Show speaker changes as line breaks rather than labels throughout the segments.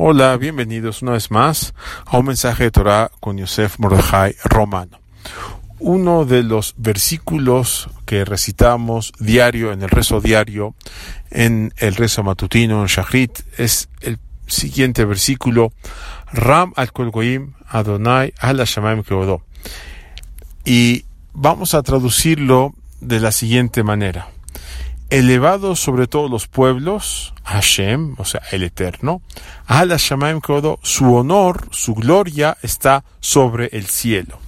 Hola, bienvenidos una vez más a un mensaje de Torah con Yosef Mordejai Romano. Uno de los versículos que recitamos diario en el rezo diario, en el rezo matutino, en Shachrit, es el siguiente versículo, Ram al Kol Goim Adonai al Shamaim. Y vamos a traducirlo de la siguiente manera elevado sobre todos los pueblos, Hashem, o sea, el Eterno, Al Shamaim Kodo, su honor, su gloria está sobre el cielo.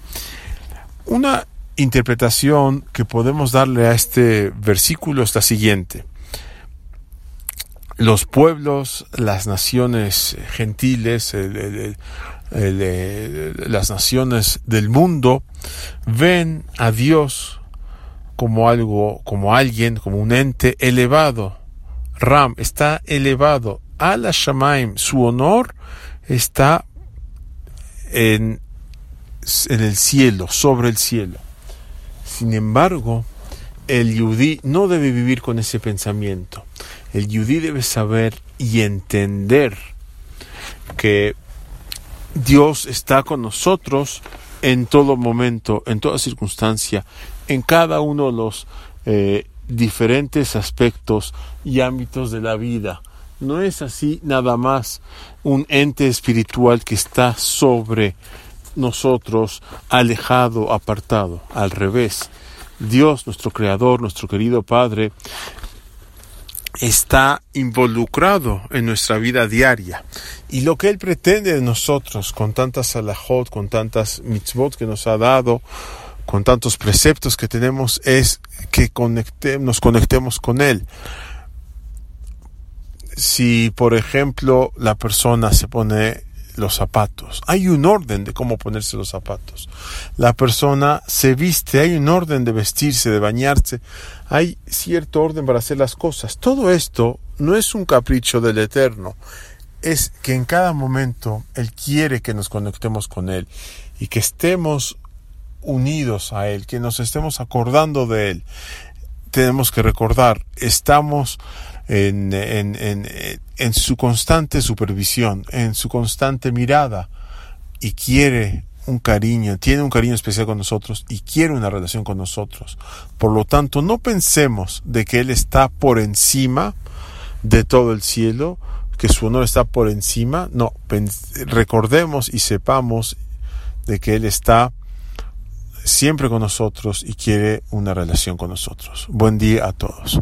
Una interpretación que podemos darle a este versículo es la siguiente. Los pueblos, las naciones gentiles, las naciones del mundo ven a Dios como algo, como alguien, como un ente elevado. Ram está elevado. Al Shamaim, su honor está en, en el cielo, sobre el cielo. Sin embargo, el yudí no debe vivir con ese pensamiento. El yudí debe saber y entender que Dios está con nosotros en todo momento, en toda circunstancia, en cada uno de los eh, diferentes aspectos y ámbitos de la vida. No es así nada más un ente espiritual que está sobre nosotros, alejado, apartado. Al revés, Dios, nuestro Creador, nuestro querido Padre, está involucrado en nuestra vida diaria. Y lo que Él pretende de nosotros, con tantas salahot, con tantas mitzvot que nos ha dado, con tantos preceptos que tenemos, es que nos conectemos con Él. Si, por ejemplo, la persona se pone los zapatos. Hay un orden de cómo ponerse los zapatos. La persona se viste, hay un orden de vestirse, de bañarse, hay cierto orden para hacer las cosas. Todo esto no es un capricho del Eterno, es que en cada momento Él quiere que nos conectemos con Él y que estemos unidos a Él, que nos estemos acordando de Él. Tenemos que recordar, estamos en, en, en, en su constante supervisión, en su constante mirada y quiere un cariño, tiene un cariño especial con nosotros y quiere una relación con nosotros. Por lo tanto, no pensemos de que Él está por encima de todo el cielo, que su honor está por encima. No, recordemos y sepamos de que Él está siempre con nosotros y quiere una relación con nosotros. Buen día a todos.